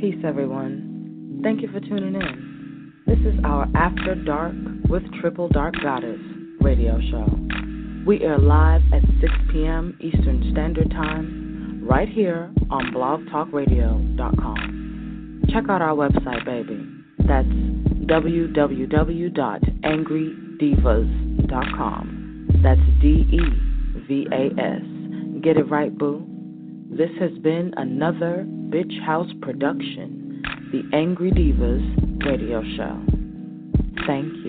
Peace, everyone. Thank you for tuning in. This is our After Dark with Triple Dark Goddess radio show. We air live at 6 p.m. Eastern Standard Time right here on blogtalkradio.com. Check out our website, baby. That's www.angrydevas.com. That's D E V A S. Get it right, boo. This has been another Bitch House production, The Angry Divas radio show. Thank you.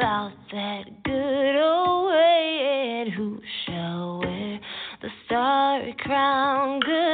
about that good old way. And who shall wear the starry crown? Good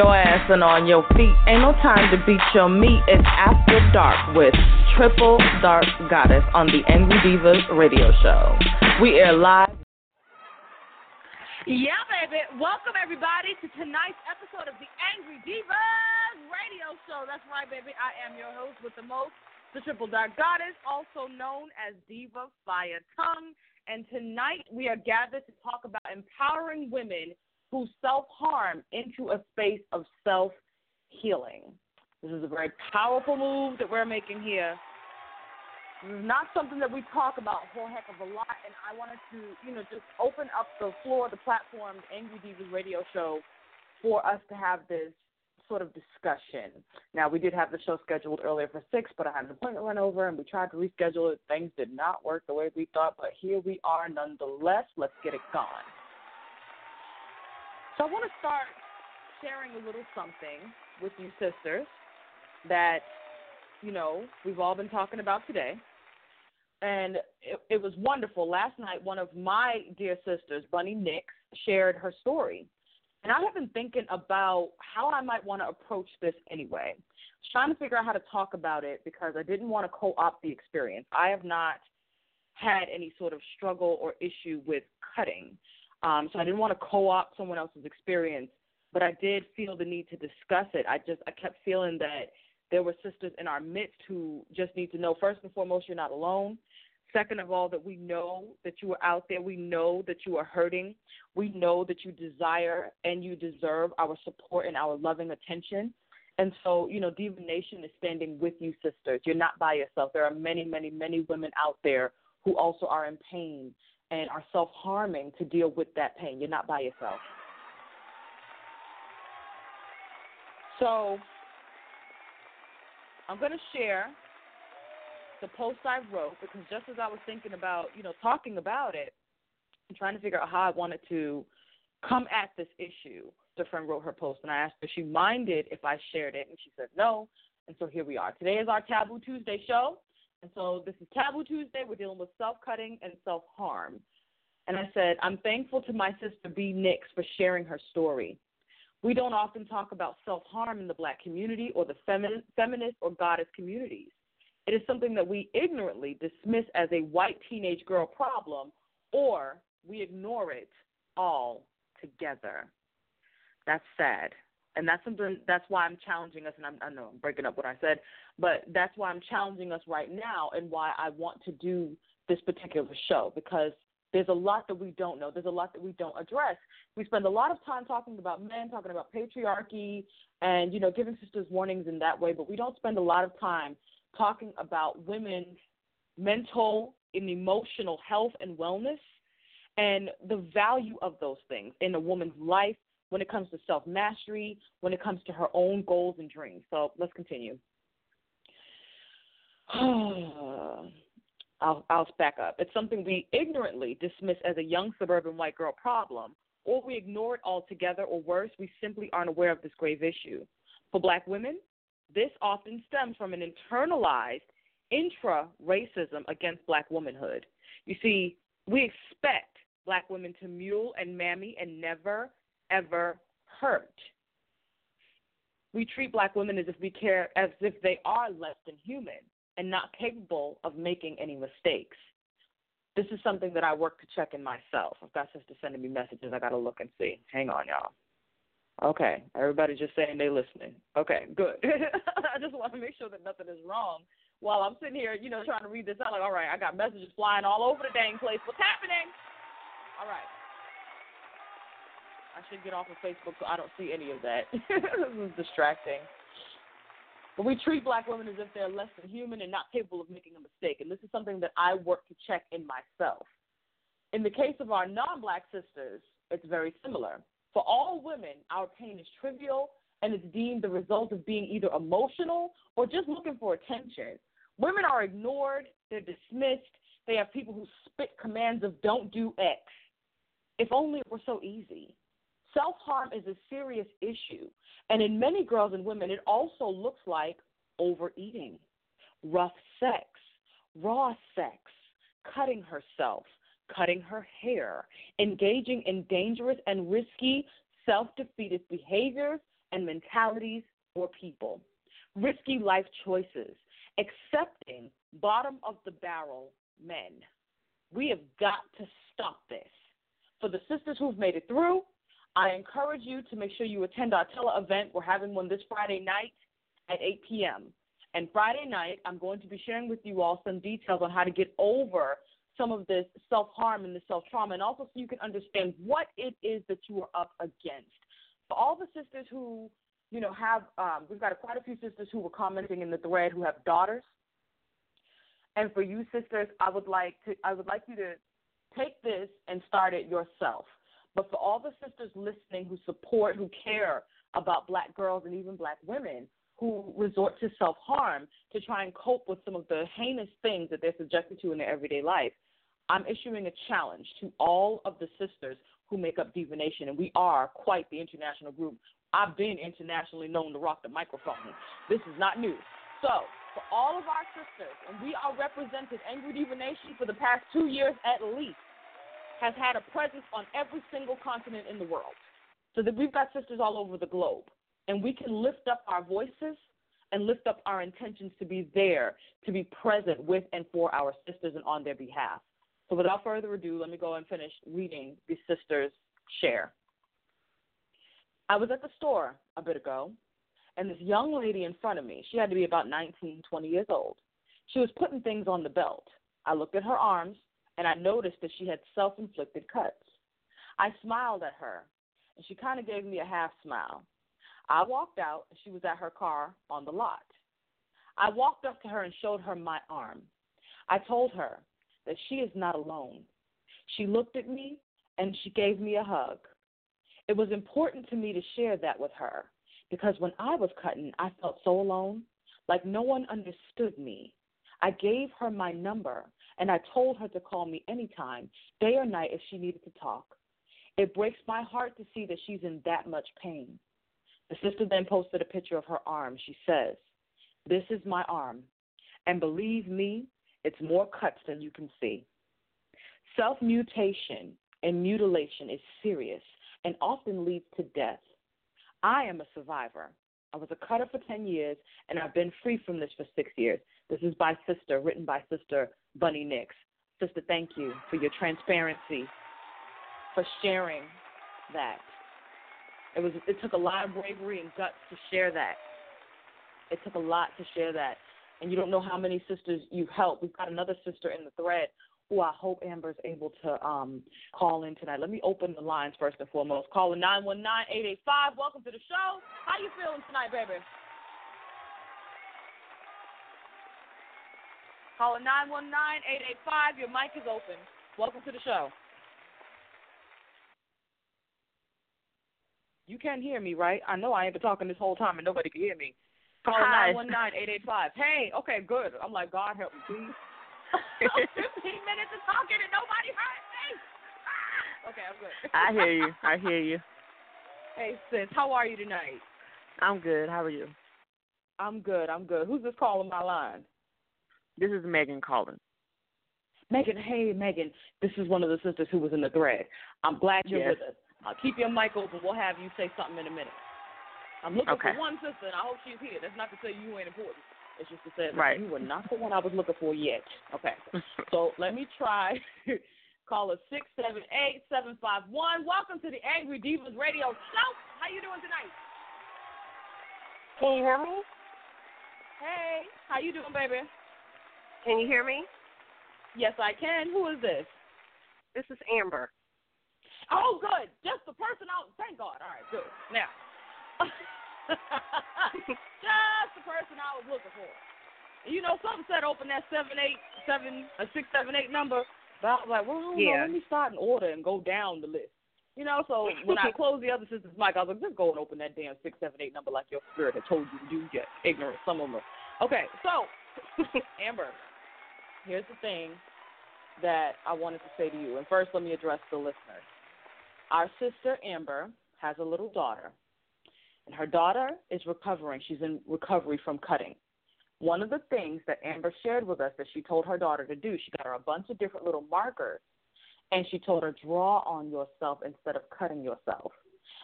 your ass and on your feet. Ain't no time to beat your meat. It's After Dark with Triple Dark Goddess on the Angry Divas radio show. We air live. Yeah, baby. Welcome, everybody, to tonight's episode of the Angry Divas radio show. That's right, baby. I am your host with the most, the Triple Dark Goddess, also known as Diva Fire Tongue. And tonight we are gathered to talk about empowering women who self harm into a space of self healing. This is a very powerful move that we're making here. This is not something that we talk about a whole heck of a lot, and I wanted to, you know, just open up the floor, the platform, the Angry Divas radio show, for us to have this sort of discussion. Now, we did have the show scheduled earlier for six, but I had an appointment run over, and we tried to reschedule it. Things did not work the way we thought, but here we are nonetheless. Let's get it going. So I want to start sharing a little something with you sisters that, you know, we've all been talking about today. And it, it was wonderful. Last night, one of my dear sisters, Bunny Nyx, shared her story. And I have been thinking about how I might want to approach this anyway. Trying to figure out how to talk about it because I didn't want to co opt the experience. I have not had any sort of struggle or issue with cutting. Um, so I didn't want to co-opt someone else's experience, but I did feel the need to discuss it. I just I kept feeling that there were sisters in our midst who just need to know first and foremost you're not alone. Second of all, that we know that you are out there. We know that you are hurting. We know that you desire and you deserve our support and our loving attention. And so, you know, Diva Nation is standing with you, sisters. You're not by yourself. There are many, many, many women out there who also are in pain and are self harming to deal with that pain. You're not by yourself. So I'm going to share the post I wrote because just as I was thinking about, you know, talking about it and trying to figure out how I wanted to come at this issue, the friend wrote her post and I asked her if she minded if I shared it and she said no. And so here we are. Today is our Taboo Tuesday show. And so this is Taboo Tuesday. We're dealing with self cutting and self harm. And I said, I'm thankful to my sister B. Nyx for sharing her story. We don't often talk about self harm in the black community or the femin- feminist or goddess communities. It is something that we ignorantly dismiss as a white teenage girl problem, or we ignore it all together. That's sad and that's something that's why I'm challenging us and I'm, I know I'm breaking up what I said, but that's why I'm challenging us right now and why I want to do this particular show because there's a lot that we don't know. There's a lot that we don't address. We spend a lot of time talking about men, talking about patriarchy, and you know, giving sisters warnings in that way, but we don't spend a lot of time talking about women's mental and emotional health and wellness and the value of those things in a woman's life when it comes to self mastery, when it comes to her own goals and dreams. So let's continue. I'll, I'll back up. It's something we ignorantly dismiss as a young suburban white girl problem, or we ignore it altogether, or worse, we simply aren't aware of this grave issue. For black women, this often stems from an internalized intra racism against black womanhood. You see, we expect black women to mule and mammy and never ever hurt. We treat black women as if we care as if they are less than human and not capable of making any mistakes. This is something that I work to check in myself. I've got sisters sending me messages. I got to look and see. Hang on, y'all. Okay, everybody just saying they're listening. Okay, good. I just want to make sure that nothing is wrong while I'm sitting here, you know, trying to read this out. Like, all right, I got messages flying all over the dang place. What's happening? All right. I should get off of Facebook so I don't see any of that. this is distracting. But we treat black women as if they're less than human and not capable of making a mistake. And this is something that I work to check in myself. In the case of our non black sisters, it's very similar. For all women, our pain is trivial and it's deemed the result of being either emotional or just looking for attention. Women are ignored, they're dismissed, they have people who spit commands of don't do X. If only it were so easy. Self harm is a serious issue, and in many girls and women, it also looks like overeating, rough sex, raw sex, cutting herself, cutting her hair, engaging in dangerous and risky self defeated behaviors and mentalities or people, risky life choices, accepting bottom of the barrel men. We have got to stop this. For the sisters who've made it through, I encourage you to make sure you attend our tele event. We're having one this Friday night at 8 p.m. And Friday night, I'm going to be sharing with you all some details on how to get over some of this self harm and the self trauma, and also so you can understand what it is that you are up against. For all the sisters who, you know, have, um, we've got quite a few sisters who were commenting in the thread who have daughters. And for you sisters, I would like to, I would like you to take this and start it yourself. But for all the sisters listening who support, who care about black girls and even black women who resort to self harm to try and cope with some of the heinous things that they're subjected to in their everyday life, I'm issuing a challenge to all of the sisters who make up Diva Nation, and we are quite the international group. I've been internationally known to rock the microphone. This is not new. So, for all of our sisters, and we are represented, Angry Diva Nation, for the past two years at least, has had a presence on every single continent in the world. So that we've got sisters all over the globe. And we can lift up our voices and lift up our intentions to be there, to be present with and for our sisters and on their behalf. So without further ado, let me go and finish reading the sisters' share. I was at the store a bit ago, and this young lady in front of me, she had to be about 19, 20 years old. She was putting things on the belt. I looked at her arms and I noticed that she had self inflicted cuts. I smiled at her, and she kind of gave me a half smile. I walked out, and she was at her car on the lot. I walked up to her and showed her my arm. I told her that she is not alone. She looked at me and she gave me a hug. It was important to me to share that with her because when I was cutting, I felt so alone, like no one understood me. I gave her my number and I told her to call me anytime, day or night, if she needed to talk. It breaks my heart to see that she's in that much pain. The sister then posted a picture of her arm. She says, This is my arm. And believe me, it's more cuts than you can see. Self mutation and mutilation is serious and often leads to death. I am a survivor. I was a cutter for 10 years, and I've been free from this for six years. This is by Sister, written by Sister Bunny Nyx. Sister, thank you for your transparency, for sharing that. It was it took a lot of bravery and guts to share that. It took a lot to share that. And you don't know how many sisters you've helped. We've got another sister in the thread who I hope Amber's able to um, call in tonight. Let me open the lines first and foremost. Caller 919-885. Welcome to the show. How you feeling tonight, baby? Caller 919-885. Your mic is open. Welcome to the show. You can't hear me, right? I know I ain't been talking this whole time and nobody can hear me. Caller 919-885. Hey, okay, good. I'm like, God help me, please. 15 minutes of talking and nobody heard me. Ah! Okay, I'm good. I hear you. I hear you. Hey, sis, how are you tonight? I'm good. How are you? I'm good. I'm good. Who's this calling my line? This is Megan calling. Megan, hey Megan, this is one of the sisters who was in the thread. I'm glad you're yes. with us. Uh, keep your mic open. We'll have you say something in a minute. I'm looking okay. for one sister, and I hope she's here. That's not to say you ain't important. It's just to say right. you were not the one I was looking for yet. Okay. so let me try. Call us six seven eight seven five one. Welcome to the Angry Divas Radio Show. How you doing tonight? Can you hear me? Hey, how you doing, baby? Can you hear me? Yes, I can. Who is this? This is Amber. Oh, good. Just the person out. Thank God. All right, good. Now, just the person I was looking for. You know, something said open that seven eight seven a six seven eight number, but I was like, well, yeah. know, let me start in order and go down the list. You know, so when I closed the other sister's mic, I was like, just go and open that damn six seven eight number like your spirit had told you to do. You ignorant, some of them. Okay, so Amber, here's the thing that I wanted to say to you. And first, let me address the listeners. Our sister Amber has a little daughter, and her daughter is recovering. She's in recovery from cutting. One of the things that Amber shared with us that she told her daughter to do, she got her a bunch of different little markers, and she told her, draw on yourself instead of cutting yourself.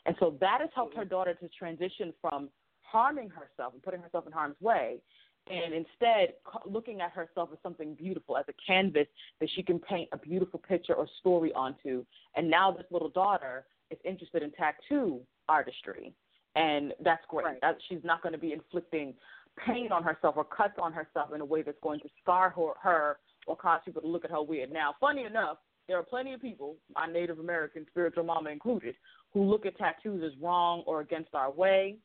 And so that has helped her daughter to transition from harming herself and putting herself in harm's way and instead looking at herself as something beautiful, as a canvas that she can paint a beautiful picture or story onto. And now this little daughter is interested in tattoo artistry, and that's great. Right. That, she's not going to be inflicting pain on herself or cuts on herself in a way that's going to scar her, her or cause people to look at her weird. Now, funny enough, there are plenty of people, my Native American spiritual mama included, who look at tattoos as wrong or against our way,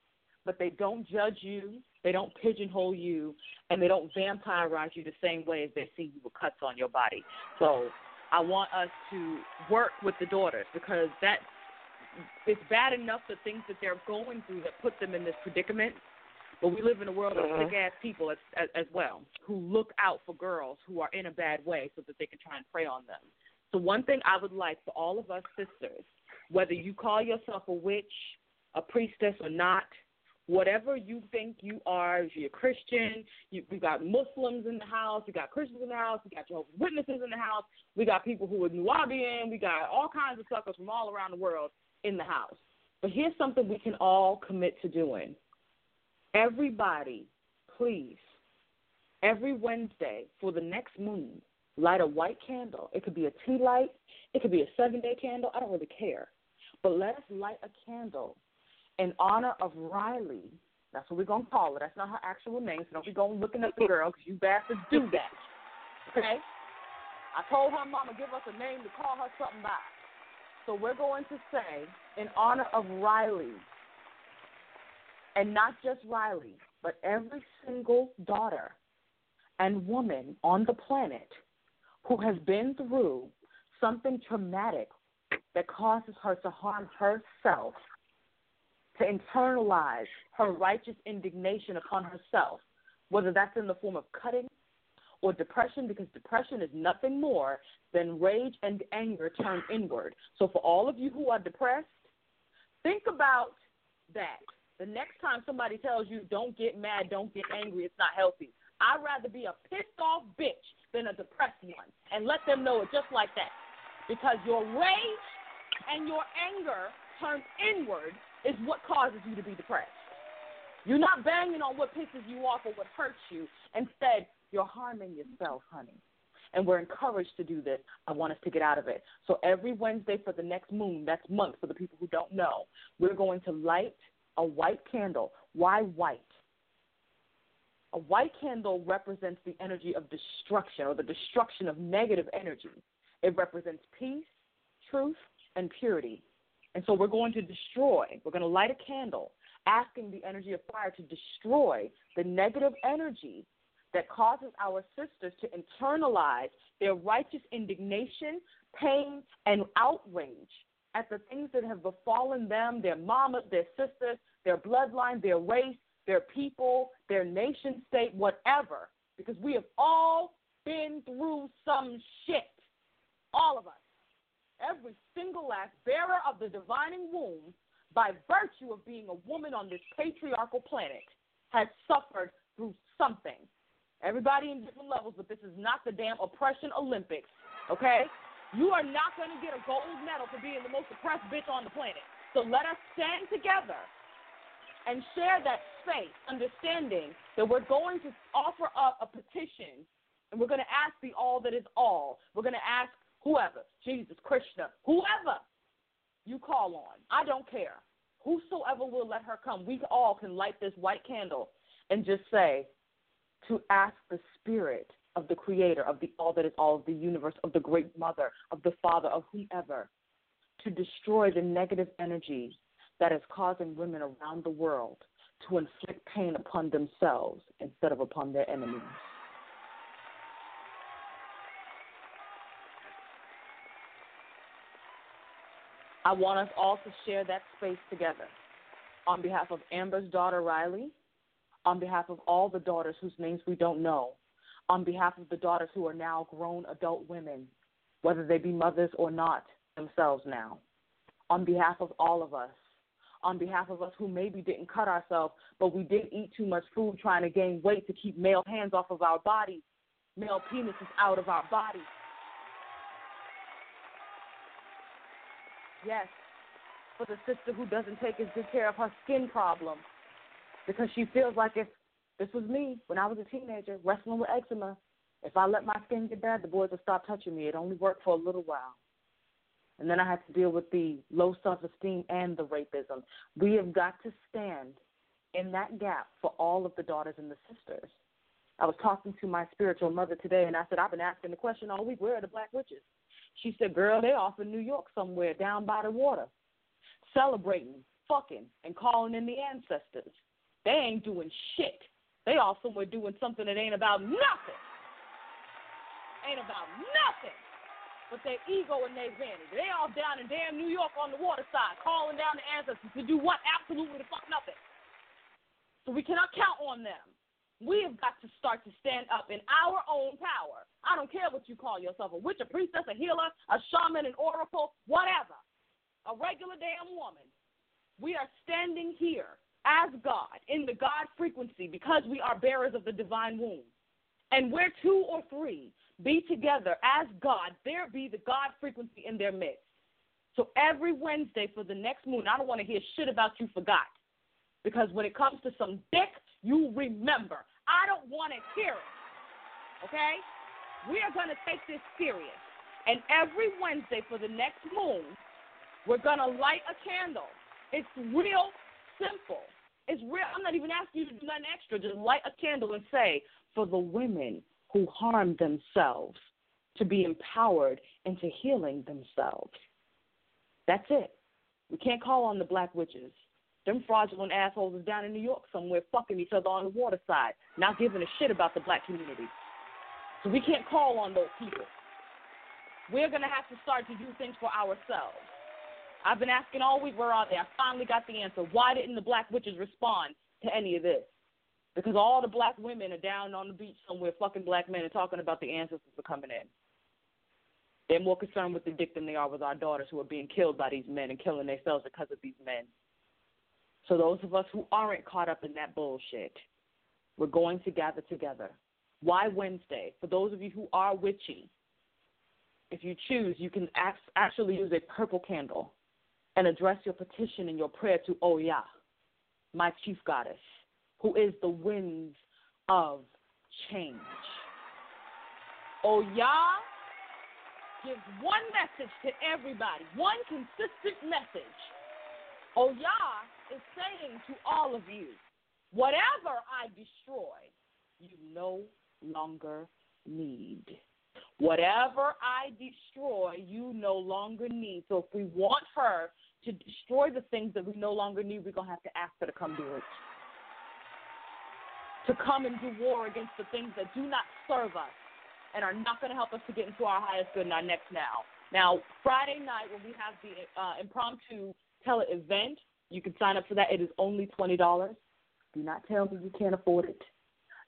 but they don't judge you they don't pigeonhole you, and they don't vampirize you the same way as they see you with cuts on your body. So I want us to work with the daughters because that it's bad enough the things that they're going through that put them in this predicament. But we live in a world of mm-hmm. sick ass people as, as as well who look out for girls who are in a bad way so that they can try and prey on them. So one thing I would like for all of us sisters, whether you call yourself a witch, a priestess or not, whatever you think you are. If you're a Christian, you, we got Muslims in the house, we got Christians in the house, we got Jehovah's Witnesses in the house, we got people who are Nubian, we got all kinds of suckers from all around the world in the house. But here's something we can all commit to doing. Everybody, please, every Wednesday for the next moon, light a white candle. It could be a tea light, it could be a seven day candle. I don't really care. But let us light a candle in honor of Riley. That's what we're to call her. That's not her actual name, so don't be going looking up the girl because you bastards do that. Okay? I told her mama give us a name to call her something by. So we're going to say, in honor of Riley, and not just Riley, but every single daughter and woman on the planet who has been through something traumatic that causes her to harm herself to internalize her righteous indignation upon herself, whether that's in the form of cutting or depression, because depression is nothing more than rage and anger turned inward. So, for all of you who are depressed, think about that. The next time somebody tells you, don't get mad, don't get angry, it's not healthy. I'd rather be a pissed off bitch than a depressed one and let them know it just like that. Because your rage and your anger turned inward is what causes you to be depressed. You're not banging on what pisses you off or what hurts you. Instead, you're harming yourself, honey. And we're encouraged to do this. I want us to get out of it. So every Wednesday for the next moon, that's month for the people who don't know, we're going to light a white candle. Why white? A white candle represents the energy of destruction or the destruction of negative energy. It represents peace, truth, and purity. And so we're going to destroy, we're going to light a candle, asking the energy of fire to destroy the negative energy that causes our sisters to internalize their righteous indignation, pain, and outrage at the things that have befallen them, their mamas, their sisters, their bloodline, their race, their people, their nation state, whatever. Because we have all been through some shit. All of us every single last bearer of the divining womb, by virtue of being a woman on this patriarchal planet, has suffered through something. Everybody in different levels, but this is not the damn oppression Olympics, okay? You are not going to get a gold medal for being the most oppressed bitch on the planet. So let us stand together and share that space, understanding that we're going to offer up a petition and we're going to ask the all that is all. We're going to ask whoever, Jesus, Krishna, whoever you call on, I don't care. Whosoever will let her come, we all can light this white candle and just say, to ask the spirit of the creator, of the all that is all of the universe, of the great mother, of the father, of whomever, to destroy the negative energy that is causing women around the world to inflict pain upon themselves instead of upon their enemies. I want us all to share that space together. On behalf of Amber's daughter, Riley, on behalf of all the daughters whose names we don't know, on behalf of the daughters who are now grown adult women, whether they be mothers or not themselves now, on behalf of all of us, on behalf of us who maybe didn't cut ourselves, but we did eat too much food trying to gain weight to keep male hands off of our bodies, male penises out of our bodies. Yes, for the sister who doesn't take as good care of her skin problem because she feels like if this was me when I was a teenager wrestling with eczema, if I let my skin get bad, the boys would stop touching me. It only worked for a little while. And then I had to deal with the low self esteem and the rapism. We have got to stand in that gap for all of the daughters and the sisters. I was talking to my spiritual mother today, and I said, I've been asking the question all week where are the black witches? She said, Girl, they off in New York somewhere down by the water, celebrating, fucking, and calling in the ancestors. They ain't doing shit. They all somewhere doing something that ain't about nothing. Ain't about nothing but their ego and their vanity. They all down in damn New York on the water side, calling down the ancestors to do what? Absolutely the fuck nothing. So we cannot count on them. We have got to start to stand up in our own power. I don't care what you call yourself a witch, a priestess, a healer, a shaman, an oracle, whatever. A regular damn woman. We are standing here as God in the God frequency because we are bearers of the divine womb. And where two or three be together as God, there be the God frequency in their midst. So every Wednesday for the next moon, I don't want to hear shit about you forgot. Because when it comes to some dick, you remember. I don't want to hear it. Okay? We are going to take this serious. And every Wednesday for the next moon, we're going to light a candle. It's real simple. It's real. I'm not even asking you to do nothing extra. Just light a candle and say, for the women who harm themselves to be empowered into healing themselves. That's it. We can't call on the black witches. Them fraudulent assholes is down in New York somewhere fucking each other on the water side, not giving a shit about the black community. So we can't call on those people. We're going to have to start to do things for ourselves. I've been asking all week, where are they? I finally got the answer. Why didn't the black witches respond to any of this? Because all the black women are down on the beach somewhere fucking black men and talking about the ancestors are coming in. They're more concerned with the dick than they are with our daughters who are being killed by these men and killing themselves because of these men. So those of us who aren't caught up in that bullshit, we're going to gather together. Why Wednesday? For those of you who are witchy, if you choose, you can actually use a purple candle and address your petition and your prayer to Oya, my chief goddess who is the winds of change. Oya gives one message to everybody, one consistent message. Oya is saying to all of you, whatever I destroy, you no longer need. Whatever I destroy, you no longer need. So if we want her to destroy the things that we no longer need, we're going to have to ask her to come do it to come and do war against the things that do not serve us and are not going to help us to get into our highest good and our next now. Now, Friday night when we have the uh, impromptu tele event, you can sign up for that. It is only twenty dollars. Do not tell me you can't afford it.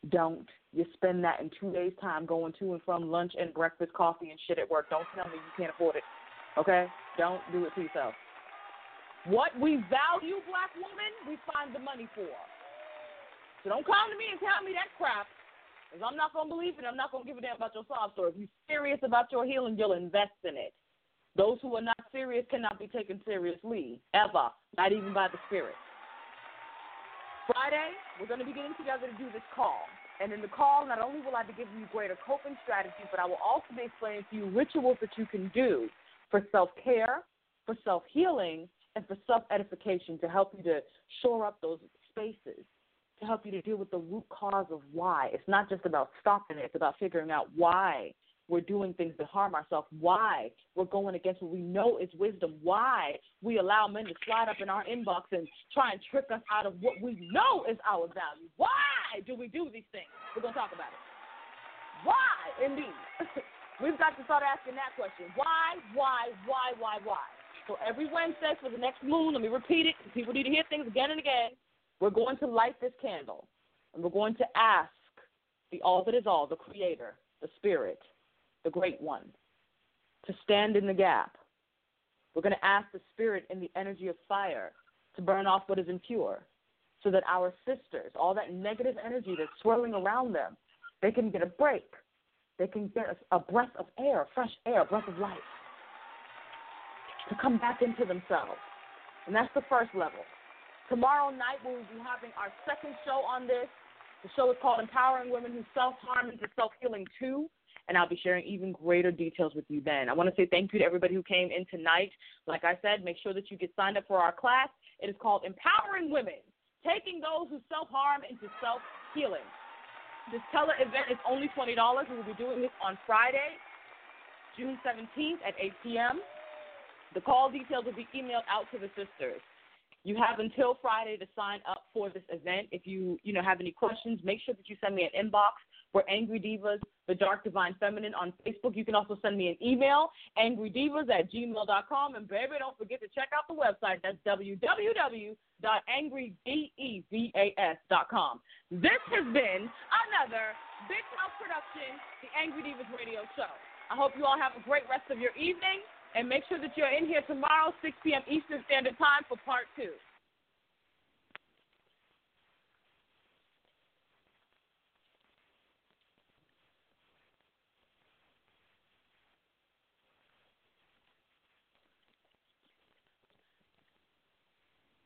Don't. You spend that in two days' time going to and from lunch and breakfast, coffee, and shit at work. Don't tell me you can't afford it. Okay? Don't do it to yourself. What we value, black woman, we find the money for. So don't come to me and tell me that crap. Because I'm not going to believe it. I'm not going to give a damn about your sob story. If you're serious about your healing, you'll invest in it. Those who are not serious cannot be taken seriously, ever, not even by the Spirit. Friday, we're going to be getting together to do this call. And in the call, not only will I be giving you greater coping strategies, but I will also be explaining to you rituals that you can do for self care, for self healing, and for self edification to help you to shore up those spaces to help you to deal with the root cause of why. It's not just about stopping it, it's about figuring out why we're doing things to harm ourselves, why we're going against what we know is wisdom, why we allow men to slide up in our inbox and try and trick us out of what we know is our value. Why do we do these things? We're going to talk about it. Why, indeed? We've got to start asking that question. Why, why, why, why, why? So every Wednesday for the next moon, let me repeat it people need to hear things again and again. We're going to light this candle and we're going to ask the all that is all, the creator, the spirit, the great one, to stand in the gap. We're going to ask the spirit in the energy of fire to burn off what is impure so that our sisters, all that negative energy that's swirling around them, they can get a break. They can get a, a breath of air, fresh air, a breath of life to come back into themselves. And that's the first level. Tomorrow night, we will be having our second show on this. The show is called Empowering Women Who Self Harm into Self Healing 2 and I'll be sharing even greater details with you then. I want to say thank you to everybody who came in tonight. Like I said, make sure that you get signed up for our class. It is called Empowering Women, Taking Those Who Self Harm into Self Healing. This tele event is only $20. We will be doing this on Friday, June 17th at 8 p.m. The call details will be emailed out to the sisters. You have until Friday to sign up for this event. If you, you know, have any questions, make sure that you send me an inbox we're Angry Divas, The Dark Divine Feminine on Facebook. You can also send me an email, angrydivas at gmail.com. And baby, don't forget to check out the website. That's www.angrydevas.com. This has been another Big House Production, the Angry Divas Radio Show. I hope you all have a great rest of your evening. And make sure that you're in here tomorrow, 6 p.m. Eastern Standard Time for part two.